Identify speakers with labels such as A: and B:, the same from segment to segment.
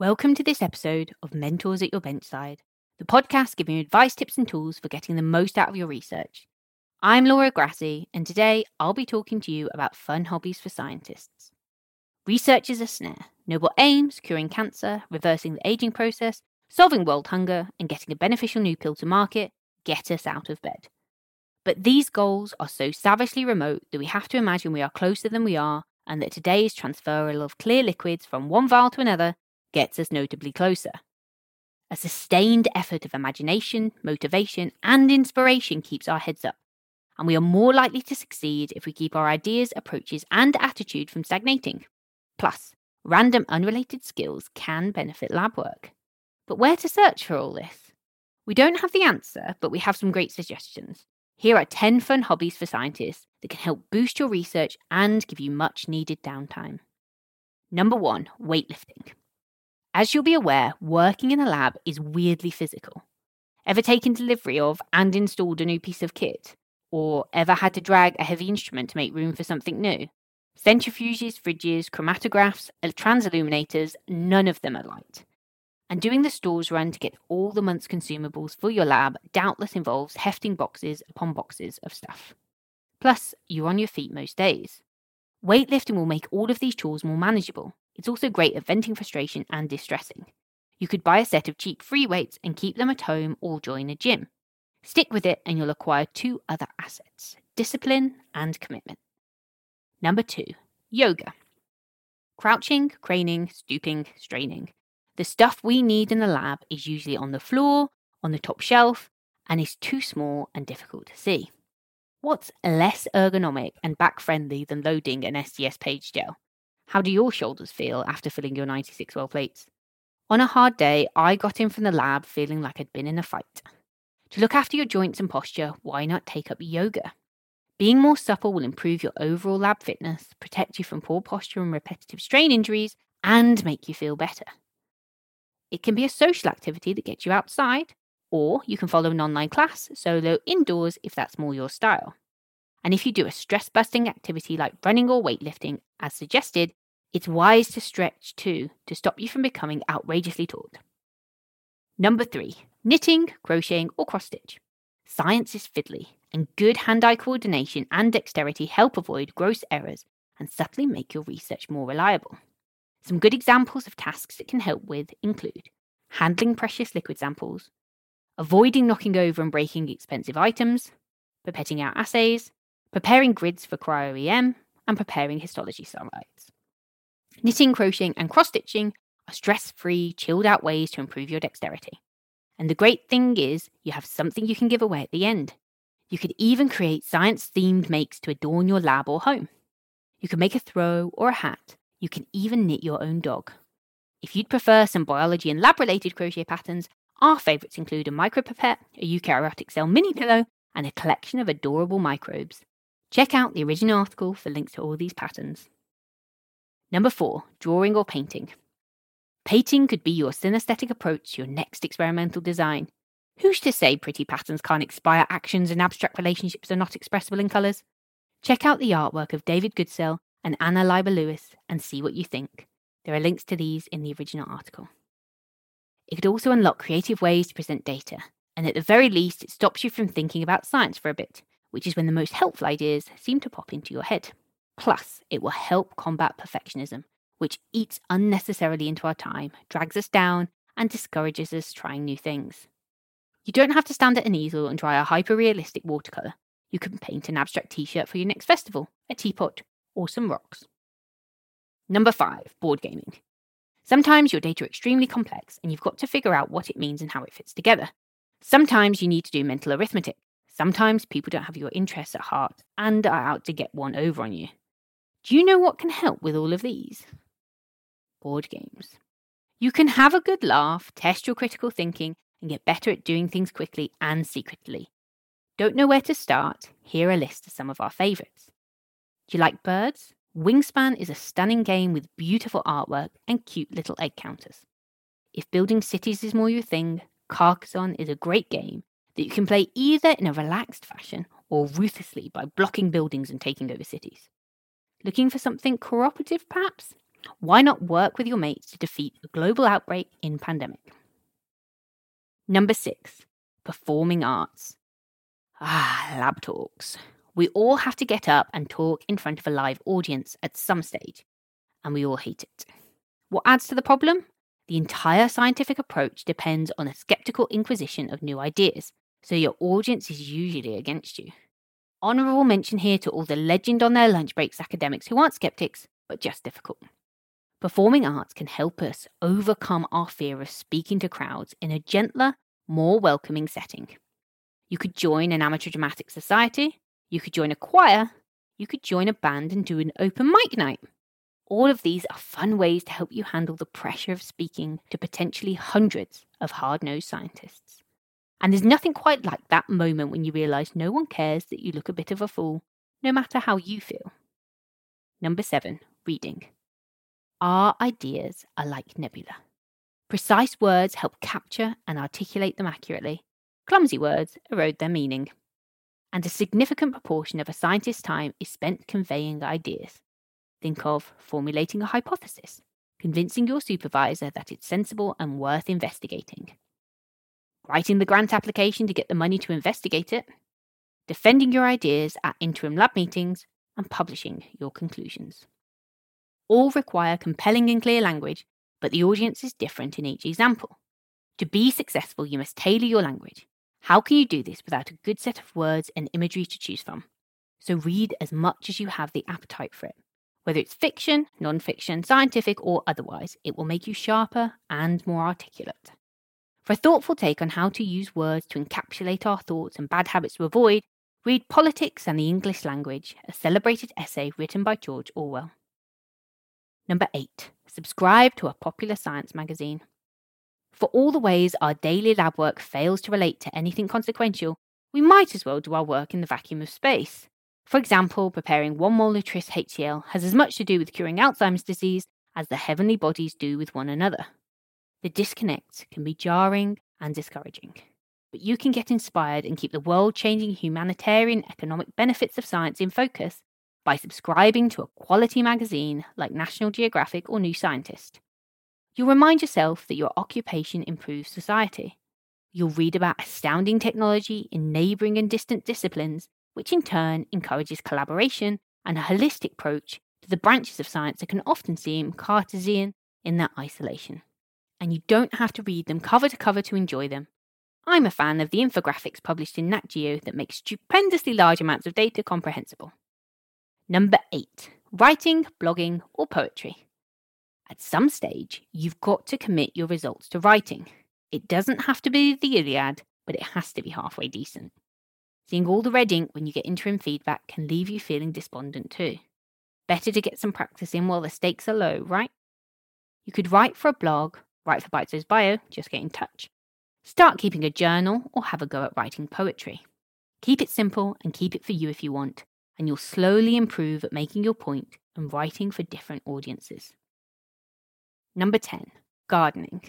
A: Welcome to this episode of Mentors at Your Benchside, the podcast giving you advice, tips, and tools for getting the most out of your research. I'm Laura Grassi, and today I'll be talking to you about fun hobbies for scientists. Research is a snare. Noble aims, curing cancer, reversing the aging process, solving world hunger, and getting a beneficial new pill to market get us out of bed. But these goals are so savagely remote that we have to imagine we are closer than we are, and that today's transferal of clear liquids from one vial to another gets us notably closer. A sustained effort of imagination, motivation, and inspiration keeps our heads up, and we are more likely to succeed if we keep our ideas, approaches, and attitude from stagnating. Plus, random unrelated skills can benefit lab work. But where to search for all this? We don't have the answer, but we have some great suggestions. Here are 10 fun hobbies for scientists that can help boost your research and give you much needed downtime. Number one, weightlifting. As you'll be aware, working in a lab is weirdly physical. Ever taken delivery of and installed a new piece of kit? Or ever had to drag a heavy instrument to make room for something new? Centrifuges, fridges, chromatographs, transilluminators, none of them are light. And doing the stores run to get all the month's consumables for your lab doubtless involves hefting boxes upon boxes of stuff. Plus, you're on your feet most days. Weightlifting will make all of these chores more manageable, it's also great at venting frustration and distressing. You could buy a set of cheap free weights and keep them at home or join a gym. Stick with it and you'll acquire two other assets discipline and commitment. Number two, yoga. Crouching, craning, stooping, straining. The stuff we need in the lab is usually on the floor, on the top shelf, and is too small and difficult to see. What's less ergonomic and back friendly than loading an SDS-PAGE gel? How do your shoulders feel after filling your 96 well plates? On a hard day, I got in from the lab feeling like I'd been in a fight. To look after your joints and posture, why not take up yoga? Being more supple will improve your overall lab fitness, protect you from poor posture and repetitive strain injuries, and make you feel better. It can be a social activity that gets you outside, or you can follow an online class solo indoors if that's more your style. And if you do a stress busting activity like running or weightlifting, as suggested, it's wise to stretch too to stop you from becoming outrageously taut. Number three, knitting, crocheting, or cross stitch. Science is fiddly, and good hand eye coordination and dexterity help avoid gross errors and subtly make your research more reliable. Some good examples of tasks it can help with include handling precious liquid samples, avoiding knocking over and breaking expensive items, pipetting out assays, preparing grids for cryo-EM, and preparing histology slides. Knitting, crocheting, and cross stitching are stress free, chilled out ways to improve your dexterity. And the great thing is, you have something you can give away at the end. You could even create science themed makes to adorn your lab or home. You can make a throw or a hat. You can even knit your own dog. If you'd prefer some biology and lab related crochet patterns, our favourites include a micropipette, a eukaryotic cell mini pillow, and a collection of adorable microbes. Check out the original article for links to all these patterns. Number four, drawing or painting. Painting could be your synesthetic approach to your next experimental design. Who's to say pretty patterns can't inspire actions and abstract relationships are not expressible in colours? Check out the artwork of David Goodsell and Anna Leiber Lewis and see what you think. There are links to these in the original article. It could also unlock creative ways to present data, and at the very least, it stops you from thinking about science for a bit which is when the most helpful ideas seem to pop into your head. Plus, it will help combat perfectionism, which eats unnecessarily into our time, drags us down, and discourages us trying new things. You don't have to stand at an easel and draw a hyper realistic watercolour. You can paint an abstract t shirt for your next festival, a teapot, or some rocks. Number five, board gaming. Sometimes your data are extremely complex and you've got to figure out what it means and how it fits together. Sometimes you need to do mental arithmetic, Sometimes people don't have your interests at heart and are out to get one over on you. Do you know what can help with all of these? Board games. You can have a good laugh, test your critical thinking, and get better at doing things quickly and secretly. Don't know where to start? Here are a list of some of our favourites. Do you like birds? Wingspan is a stunning game with beautiful artwork and cute little egg counters. If building cities is more your thing, Carcassonne is a great game that you can play either in a relaxed fashion or ruthlessly by blocking buildings and taking over cities. Looking for something cooperative, perhaps? Why not work with your mates to defeat a global outbreak in pandemic? Number six, performing arts. Ah, lab talks. We all have to get up and talk in front of a live audience at some stage, and we all hate it. What adds to the problem? The entire scientific approach depends on a skeptical inquisition of new ideas, so your audience is usually against you. Honourable mention here to all the legend on their lunch breaks academics who aren't skeptics, but just difficult. Performing arts can help us overcome our fear of speaking to crowds in a gentler, more welcoming setting. You could join an amateur dramatic society, you could join a choir, you could join a band and do an open mic night. All of these are fun ways to help you handle the pressure of speaking to potentially hundreds of hard nosed scientists. And there's nothing quite like that moment when you realise no one cares that you look a bit of a fool, no matter how you feel. Number seven, reading. Our ideas are like nebula. Precise words help capture and articulate them accurately. Clumsy words erode their meaning. And a significant proportion of a scientist's time is spent conveying ideas. Think of formulating a hypothesis, convincing your supervisor that it's sensible and worth investigating, writing the grant application to get the money to investigate it, defending your ideas at interim lab meetings, and publishing your conclusions all require compelling and clear language, but the audience is different in each example. To be successful, you must tailor your language. How can you do this without a good set of words and imagery to choose from? So read as much as you have the appetite for it. Whether it's fiction, non fiction, scientific, or otherwise, it will make you sharper and more articulate. For a thoughtful take on how to use words to encapsulate our thoughts and bad habits to avoid, read Politics and the English Language, a celebrated essay written by George Orwell. Number eight, subscribe to a popular science magazine. For all the ways our daily lab work fails to relate to anything consequential, we might as well do our work in the vacuum of space. For example, preparing 1 molar tris HCl has as much to do with curing Alzheimer's disease as the heavenly bodies do with one another. The disconnect can be jarring and discouraging, but you can get inspired and keep the world changing humanitarian economic benefits of science in focus by subscribing to a quality magazine like National Geographic or New Scientist. You'll remind yourself that your occupation improves society. You'll read about astounding technology in neighbouring and distant disciplines, which in turn encourages collaboration and a holistic approach to the branches of science that can often seem Cartesian in their isolation. And you don't have to read them cover to cover to enjoy them. I'm a fan of the infographics published in Nat Geo that make stupendously large amounts of data comprehensible. Number eight, writing, blogging, or poetry. At some stage, you've got to commit your results to writing. It doesn't have to be the Iliad, but it has to be halfway decent. Seeing all the red ink when you get interim feedback can leave you feeling despondent too. Better to get some practice in while the stakes are low, right? You could write for a blog, write for Bite Bio, just get in touch. Start keeping a journal or have a go at writing poetry. Keep it simple and keep it for you if you want, and you'll slowly improve at making your point and writing for different audiences. Number 10, gardening.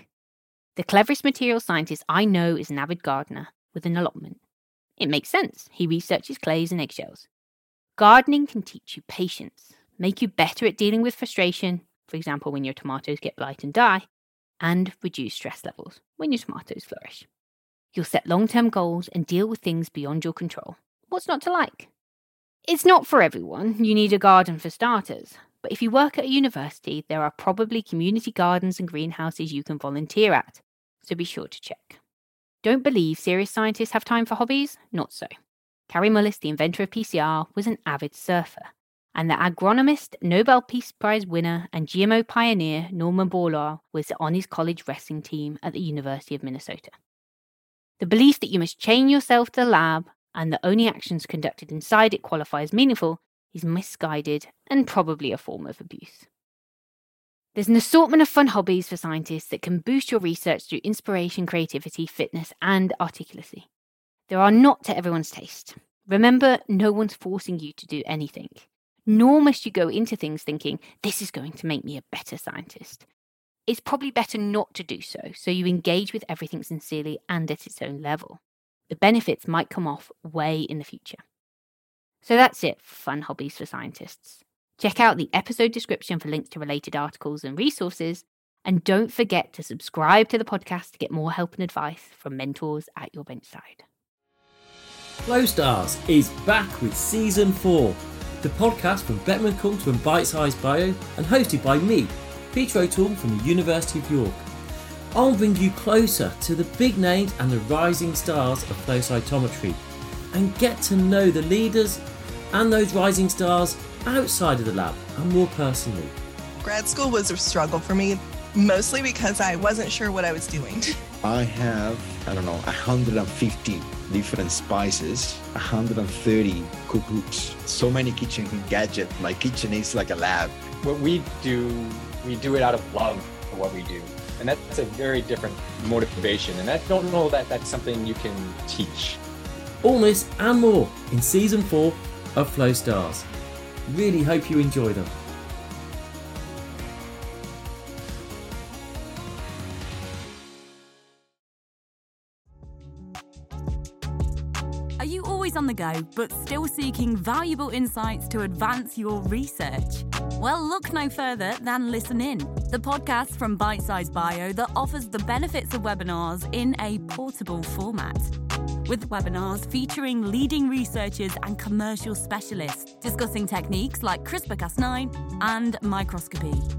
A: The cleverest material scientist I know is an avid gardener with an allotment. It makes sense. He researches clays and eggshells. Gardening can teach you patience, make you better at dealing with frustration, for example, when your tomatoes get blight and die, and reduce stress levels when your tomatoes flourish. You'll set long term goals and deal with things beyond your control. What's not to like? It's not for everyone. You need a garden for starters. But if you work at a university, there are probably community gardens and greenhouses you can volunteer at, so be sure to check. Don't believe serious scientists have time for hobbies? Not so. Kary Mullis, the inventor of PCR, was an avid surfer, and the agronomist, Nobel Peace Prize winner, and GMO pioneer Norman Borlaug was on his college wrestling team at the University of Minnesota. The belief that you must chain yourself to the lab and the only actions conducted inside it qualify as meaningful is misguided and probably a form of abuse. There's an assortment of fun hobbies for scientists that can boost your research through inspiration, creativity, fitness, and articulacy. There are not to everyone's taste. Remember, no one's forcing you to do anything, nor must you go into things thinking, this is going to make me a better scientist. It's probably better not to do so, so you engage with everything sincerely and at its own level the benefits might come off way in the future. So that's it for fun hobbies for scientists. Check out the episode description for links to related articles and resources. And don't forget to subscribe to the podcast to get more help and advice from mentors at your benchside.
B: Flow Stars is back with season four, the podcast from Beckman Coulter and Bite Size Bio, and hosted by me, Peter O'Toole from the University of York. I'll bring you closer to the big names and the rising stars of flow cytometry, and get to know the leaders and those rising stars outside of the lab and more personally.
C: Grad school was a struggle for me, mostly because I wasn't sure what I was doing.
D: I have, I don't know, 150 different spices, 130 cookbooks, so many kitchen gadgets. My kitchen is like a lab.
E: What we do, we do it out of love for what we do. And that's a very different motivation. And I don't know that that's something you can teach.
B: All this and more in season four of Flow Stars. Really hope you enjoy them.
F: Always on the go, but still seeking valuable insights to advance your research? Well, look no further than Listen In, the podcast from Bite Size Bio that offers the benefits of webinars in a portable format. With webinars featuring leading researchers and commercial specialists discussing techniques like CRISPR Cas9 and microscopy.